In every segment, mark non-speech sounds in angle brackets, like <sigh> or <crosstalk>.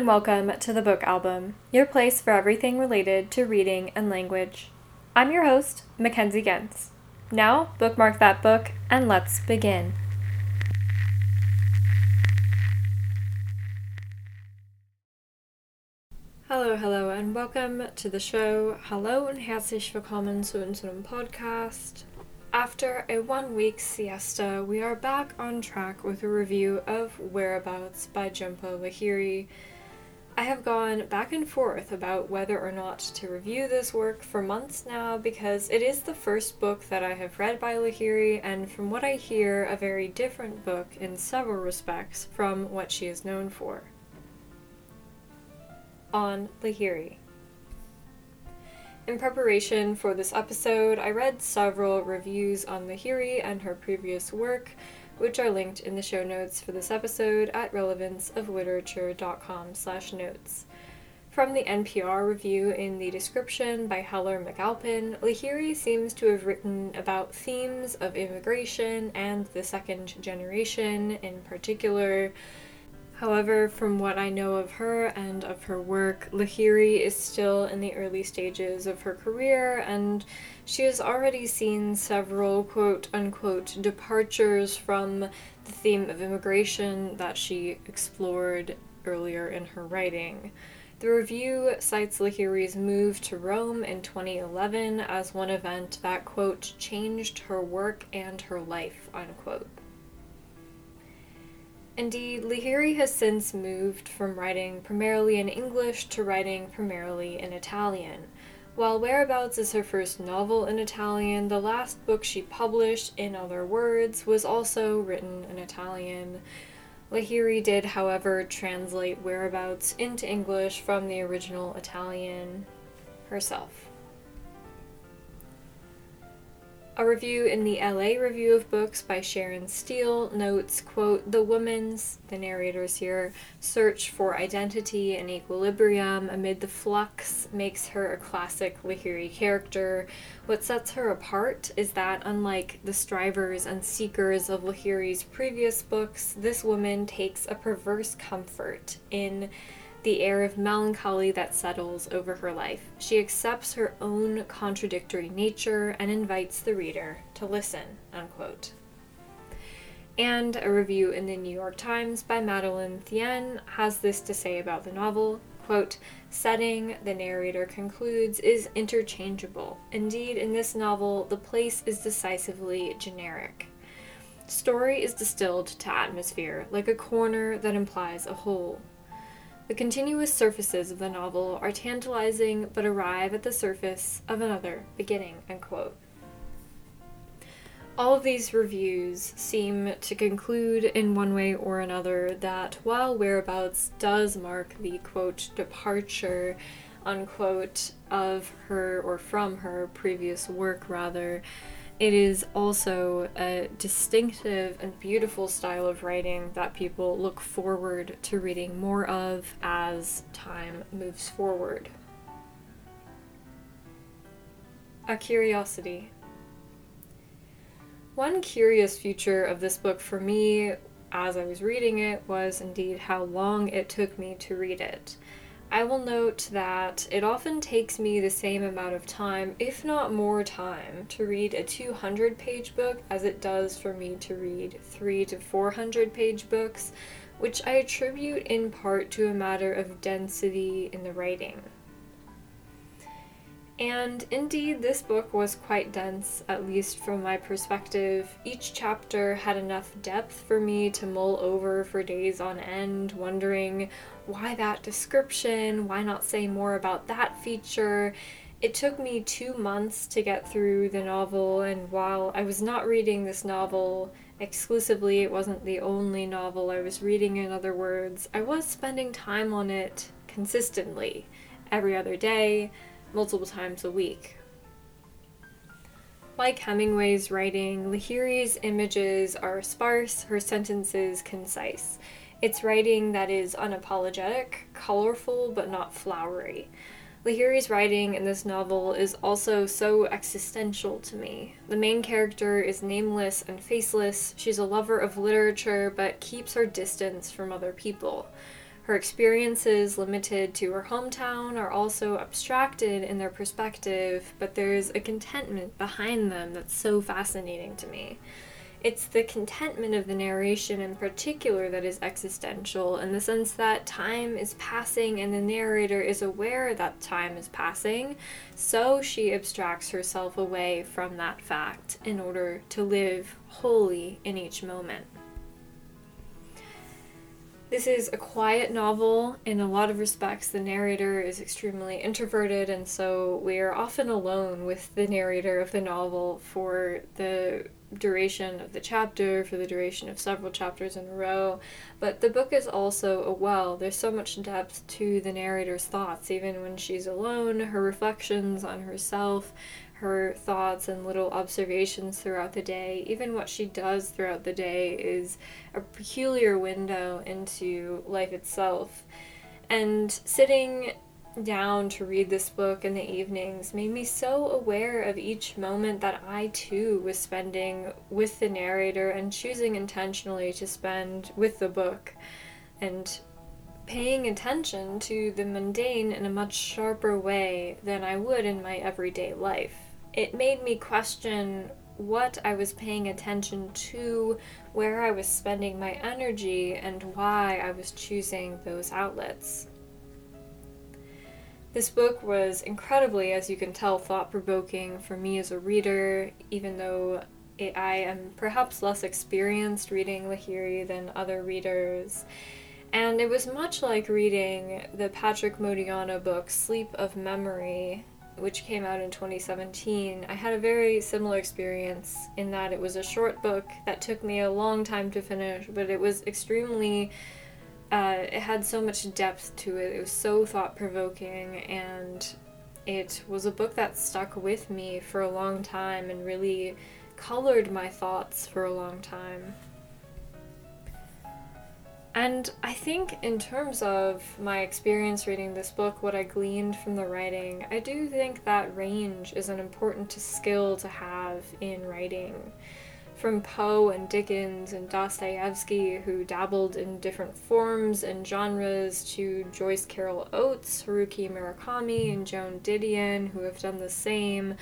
and welcome to the Book Album, your place for everything related to reading and language. I'm your host, Mackenzie Gens. Now, bookmark that book and let's begin. Hello, hello, and welcome to the show. Hallo und herzlich willkommen zu unserem Podcast. After a one week siesta, we are back on track with a review of Whereabouts by Jhumpa Lahiri. I have gone back and forth about whether or not to review this work for months now because it is the first book that I have read by Lahiri, and from what I hear, a very different book in several respects from what she is known for. On Lahiri. In preparation for this episode, I read several reviews on Lahiri and her previous work, which are linked in the show notes for this episode at relevanceofliterature.com slash notes. From the NPR review in the description by Heller McAlpin, Lahiri seems to have written about themes of immigration and the second generation in particular, However, from what I know of her and of her work, Lahiri is still in the early stages of her career and she has already seen several quote unquote departures from the theme of immigration that she explored earlier in her writing. The review cites Lahiri's move to Rome in 2011 as one event that, quote, changed her work and her life, unquote. Indeed, Lahiri has since moved from writing primarily in English to writing primarily in Italian. While Whereabouts is her first novel in Italian, the last book she published, In Other Words, was also written in Italian. Lahiri did, however, translate Whereabouts into English from the original Italian herself. A review in the LA Review of Books by Sharon Steele notes, quote, the woman's, the narrator's here, search for identity and equilibrium amid the flux makes her a classic Lahiri character. What sets her apart is that, unlike the strivers and seekers of Lahiri's previous books, this woman takes a perverse comfort in the air of melancholy that settles over her life. She accepts her own contradictory nature and invites the reader to listen. Unquote. And a review in the New York Times by Madeleine Thien has this to say about the novel quote, setting, the narrator concludes, is interchangeable. Indeed, in this novel, the place is decisively generic. Story is distilled to atmosphere, like a corner that implies a whole. The continuous surfaces of the novel are tantalizing but arrive at the surface of another beginning. Unquote. All of these reviews seem to conclude in one way or another that while Whereabouts does mark the quote departure unquote of her or from her previous work rather it is also a distinctive and beautiful style of writing that people look forward to reading more of as time moves forward. A Curiosity. One curious feature of this book for me as I was reading it was indeed how long it took me to read it. I will note that it often takes me the same amount of time, if not more time, to read a 200 page book as it does for me to read 3 to 400 page books, which I attribute in part to a matter of density in the writing. And indeed, this book was quite dense, at least from my perspective. Each chapter had enough depth for me to mull over for days on end, wondering why that description, why not say more about that feature. It took me two months to get through the novel, and while I was not reading this novel exclusively, it wasn't the only novel I was reading, in other words, I was spending time on it consistently, every other day multiple times a week. Like Hemingway's writing, Lahiri's images are sparse, her sentences concise. It's writing that is unapologetic, colorful, but not flowery. Lahiri's writing in this novel is also so existential to me. The main character is nameless and faceless. She's a lover of literature, but keeps her distance from other people. Her experiences, limited to her hometown, are also abstracted in their perspective, but there's a contentment behind them that's so fascinating to me. It's the contentment of the narration in particular that is existential, in the sense that time is passing and the narrator is aware that time is passing, so she abstracts herself away from that fact in order to live wholly in each moment. This is a quiet novel. In a lot of respects, the narrator is extremely introverted, and so we are often alone with the narrator of the novel for the duration of the chapter, for the duration of several chapters in a row. But the book is also a well. There's so much depth to the narrator's thoughts, even when she's alone, her reflections on herself, her thoughts and little observations throughout the day. Even what she does throughout the day is a peculiar window into life itself. And sitting down to read this book in the evenings made me so aware of each moment that I too was spending with the narrator and choosing intentionally to spend with the book and paying attention to the mundane in a much sharper way than I would in my everyday life. It made me question what I was paying attention to, where I was spending my energy, and why I was choosing those outlets. This book was incredibly, as you can tell, thought provoking for me as a reader, even though I am perhaps less experienced reading Lahiri than other readers. And it was much like reading the Patrick Modiano book, Sleep of Memory, which came out in 2017. I had a very similar experience in that it was a short book that took me a long time to finish, but it was extremely uh, it had so much depth to it. It was so thought provoking, and it was a book that stuck with me for a long time and really colored my thoughts for a long time. And I think, in terms of my experience reading this book, what I gleaned from the writing, I do think that range is an important skill to have in writing from Poe and Dickens and Dostoevsky, who dabbled in different forms and genres, to Joyce Carol Oates, Haruki Murakami, and Joan Didion, who have done the same,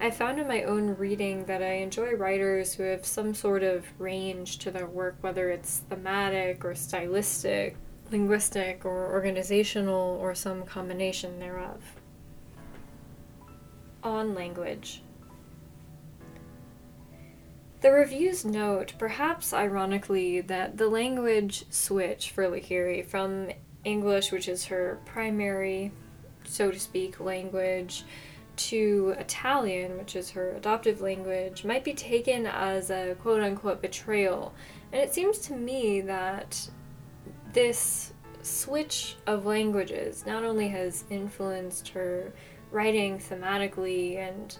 I found in my own reading that I enjoy writers who have some sort of range to their work, whether it's thematic or stylistic, linguistic or organizational, or some combination thereof. On language. The reviews note, perhaps ironically, that the language switch for Lahiri from English, which is her primary, so to speak, language, to Italian, which is her adoptive language, might be taken as a quote unquote betrayal. And it seems to me that this switch of languages not only has influenced her writing thematically and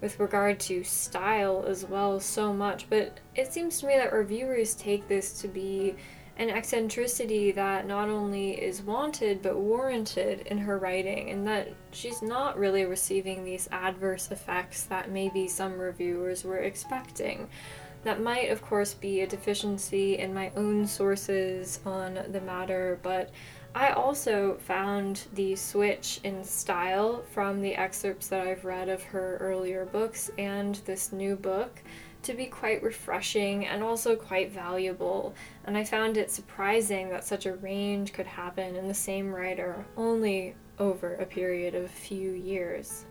with regard to style as well so much, but it seems to me that reviewers take this to be an eccentricity that not only is wanted but warranted in her writing, and that she's not really receiving these adverse effects that maybe some reviewers were expecting. That might, of course, be a deficiency in my own sources on the matter, but I also found the switch in style from the excerpts that I've read of her earlier books and this new book to be quite refreshing and also quite valuable. And I found it surprising that such a range could happen in the same writer only over a period of a few years.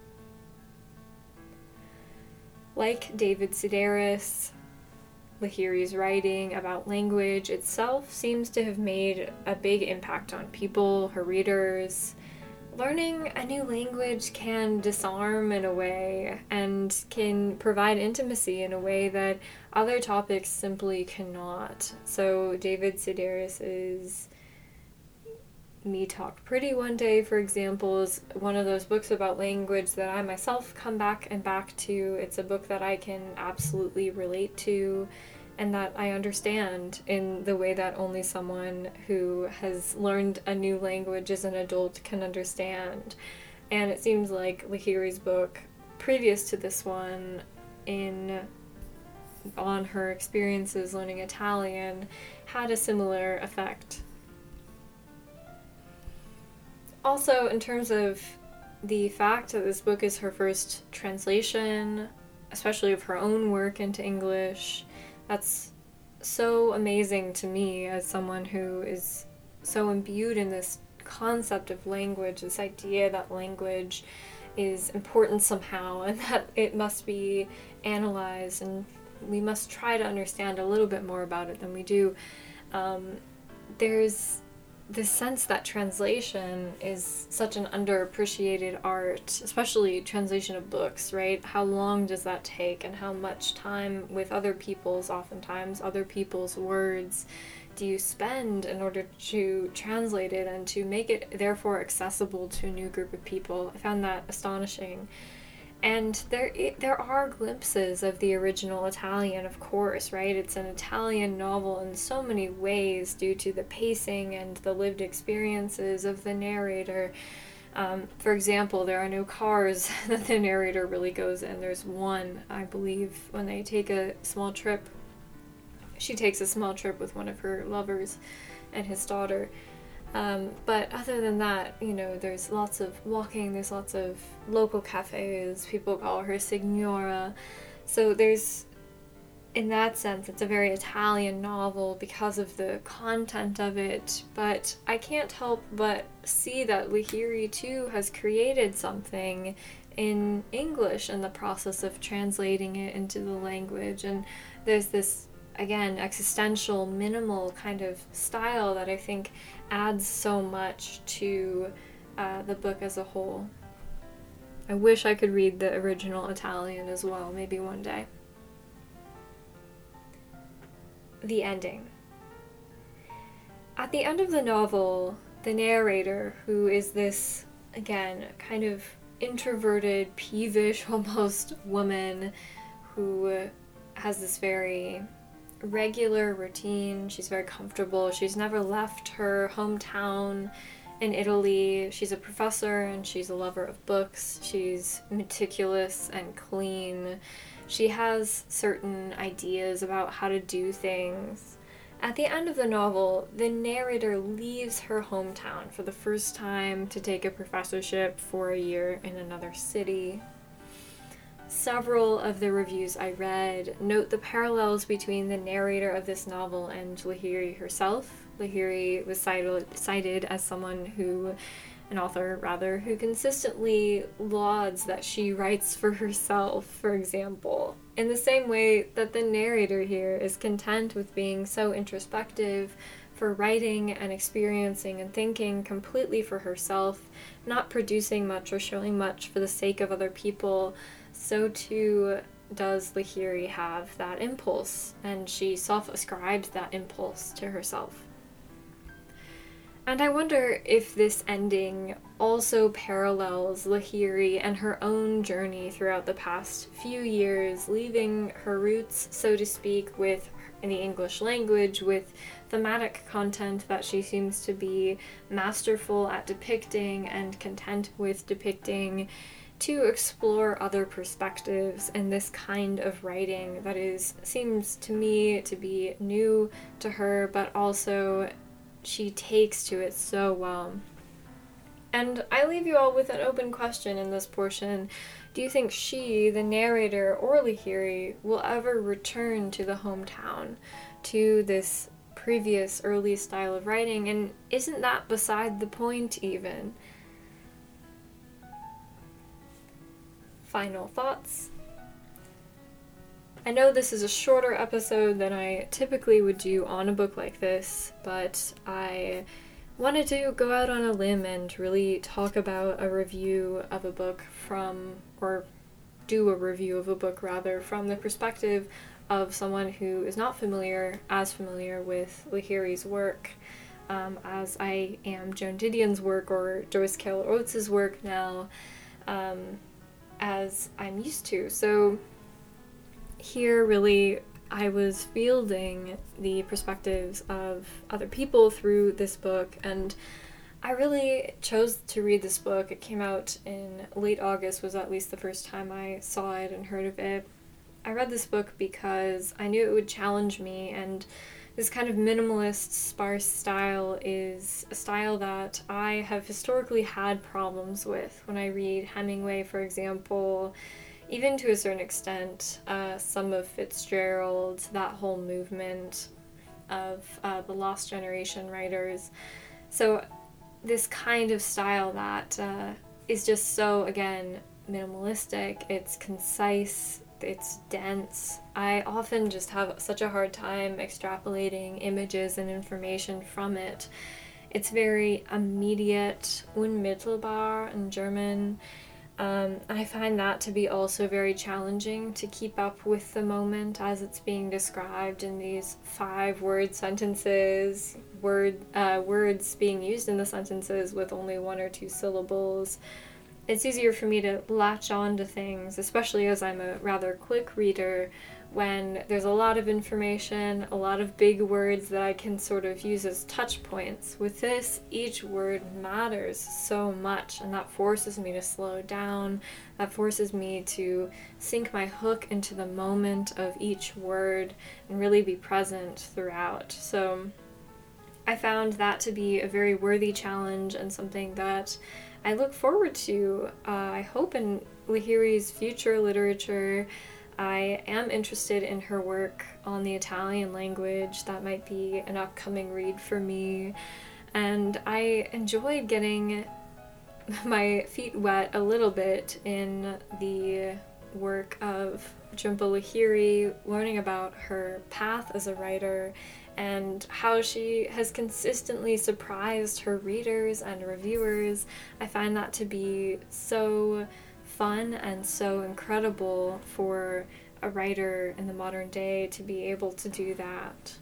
Like David Sedaris, Lahiri's writing about language itself seems to have made a big impact on people, her readers. Learning a new language can disarm in a way and can provide intimacy in a way that other topics simply cannot. So, David Sedaris is me Talk Pretty One Day, for example, is one of those books about language that I myself come back and back to. It's a book that I can absolutely relate to and that I understand in the way that only someone who has learned a new language as an adult can understand. And it seems like Lahiri's book, previous to this one, in on her experiences learning Italian, had a similar effect also, in terms of the fact that this book is her first translation, especially of her own work into English, that's so amazing to me as someone who is so imbued in this concept of language, this idea that language is important somehow <laughs> and that it must be analyzed and we must try to understand a little bit more about it than we do. Um, there's this sense that translation is such an underappreciated art, especially translation of books, right? How long does that take, and how much time with other people's, oftentimes, other people's words do you spend in order to translate it and to make it therefore accessible to a new group of people? I found that astonishing. And there, there are glimpses of the original Italian, of course, right? It's an Italian novel in so many ways due to the pacing and the lived experiences of the narrator. Um, for example, there are no cars <laughs> that the narrator really goes in. There's one, I believe, when they take a small trip. She takes a small trip with one of her lovers and his daughter. Um, but other than that, you know, there's lots of walking, there's lots of local cafes, people call her Signora. So there's, in that sense, it's a very Italian novel because of the content of it. But I can't help but see that Lahiri too has created something in English in the process of translating it into the language. And there's this, again, existential, minimal kind of style that I think adds so much to uh, the book as a whole. I wish I could read the original Italian as well, maybe one day. The ending. At the end of the novel, the narrator, who is this, again, kind of introverted, peevish <laughs> almost woman who has this very regular routine. She's very comfortable. She's never left her hometown in Italy. She's a professor and she's a lover of books. She's meticulous and clean. She has certain ideas about how to do things. At the end of the novel, the narrator leaves her hometown for the first time to take a professorship for a year in another city. Several of the reviews I read note the parallels between the narrator of this novel and Lahiri herself. Lahiri was cited, cited as someone who, an author rather, who consistently lauds that she writes for herself, for example, in the same way that the narrator here is content with being so introspective for writing and experiencing and thinking completely for herself, not producing much or showing much for the sake of other people so too does Lahiri have that impulse, and she self ascribes that impulse to herself. And I wonder if this ending also parallels Lahiri and her own journey throughout the past few years, leaving her roots, so to speak, with in the English language, with thematic content that she seems to be masterful at depicting and content with depicting to explore other perspectives in this kind of writing that is seems to me to be new to her but also she takes to it so well. And I leave you all with an open question in this portion. Do you think she, the narrator, or Lahiri, will ever return to the hometown, to this previous early style of writing? And isn't that beside the point, even? Final thoughts. I know this is a shorter episode than I typically would do on a book like this, but I wanted to go out on a limb and really talk about a review of a book from, or do a review of a book rather, from the perspective of someone who is not familiar, as familiar with Lahiri's work. Um, as I am Joan Didion's work or Joyce Carol Oates' work now. Um, as I'm used to. So here, really, I was fielding the perspectives of other people through this book, and I really chose to read this book. It came out in late August, was at least the first time I saw it and heard of it. I read this book because I knew it would challenge me and this kind of minimalist, sparse style is a style that I have historically had problems with when I read Hemingway, for example, even to a certain extent, uh, some of Fitzgerald, that whole movement of uh, the Lost Generation writers. So, this kind of style that uh, is just so, again, minimalistic, it's concise, it's dense. I often just have such a hard time extrapolating images and information from it. It's very immediate, unmittelbar in German. Um, I find that to be also very challenging to keep up with the moment as it's being described in these five word sentences, word uh, words being used in the sentences with only one or two syllables it's easier for me to latch on to things, especially as I'm a rather quick reader, when there's a lot of information, a lot of big words that I can sort of use as touch points. With this, each word matters so much, and that forces me to slow down. That forces me to sink my hook into the moment of each word and really be present throughout. So I found that to be a very worthy challenge and something that I look forward to. Uh, I hope in Lahiri's future literature. I am interested in her work on the Italian language. That might be an upcoming read for me. And I enjoyed getting <laughs> my feet wet a little bit in the work of Jhumpa Lahiri, learning about her path as a writer and how she has consistently surprised her readers and reviewers. I find that to be so fun and so incredible for a writer in the modern day to be able to do that.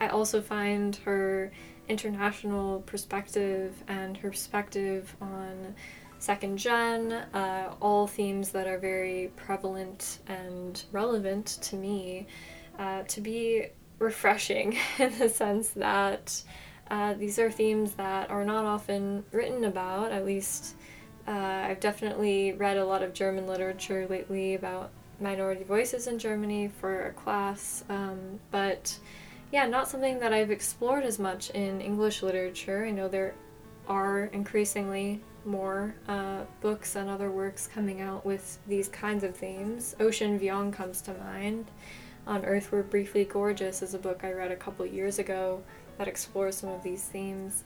I also find her international perspective and her perspective on second gen, uh, all themes that are very prevalent and relevant to me, uh, to be refreshing <laughs> in the sense that uh, these are themes that are not often written about. At least uh, I've definitely read a lot of German literature lately about minority voices in Germany for a class, um, but yeah, not something that I've explored as much in English literature. I know there are increasingly more uh, books and other works coming out with these kinds of themes. Ocean Vuong comes to mind. On Earth We're Briefly Gorgeous is a book I read a couple years ago that explores some of these themes.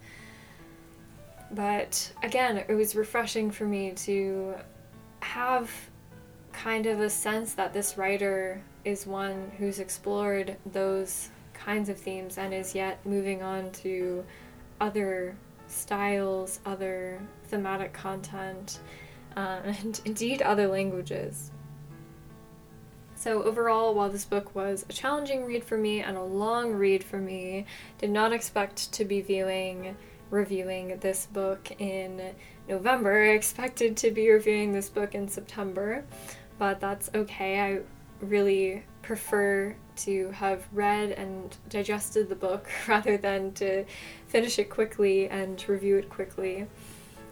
But again, it was refreshing for me to have kind of a sense that this writer is one who's explored those kinds of themes and is yet moving on to other styles, other thematic content, uh, <laughs> and indeed other languages. So, overall, while this book was a challenging read for me and a long read for me, did not expect to be viewing, reviewing this book in November. I expected to be reviewing this book in September, but that's okay. I really prefer to have read and digested the book <laughs> rather than to finish it quickly and review it quickly.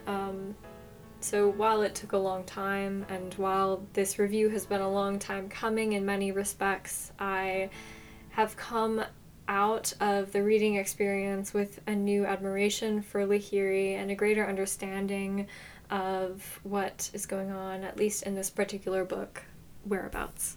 Um, so while it took a long time, and while this review has been a long time coming in many respects, I have come out of the reading experience with a new admiration for Lahiri and a greater understanding of what is going on, at least in this particular book, Whereabouts.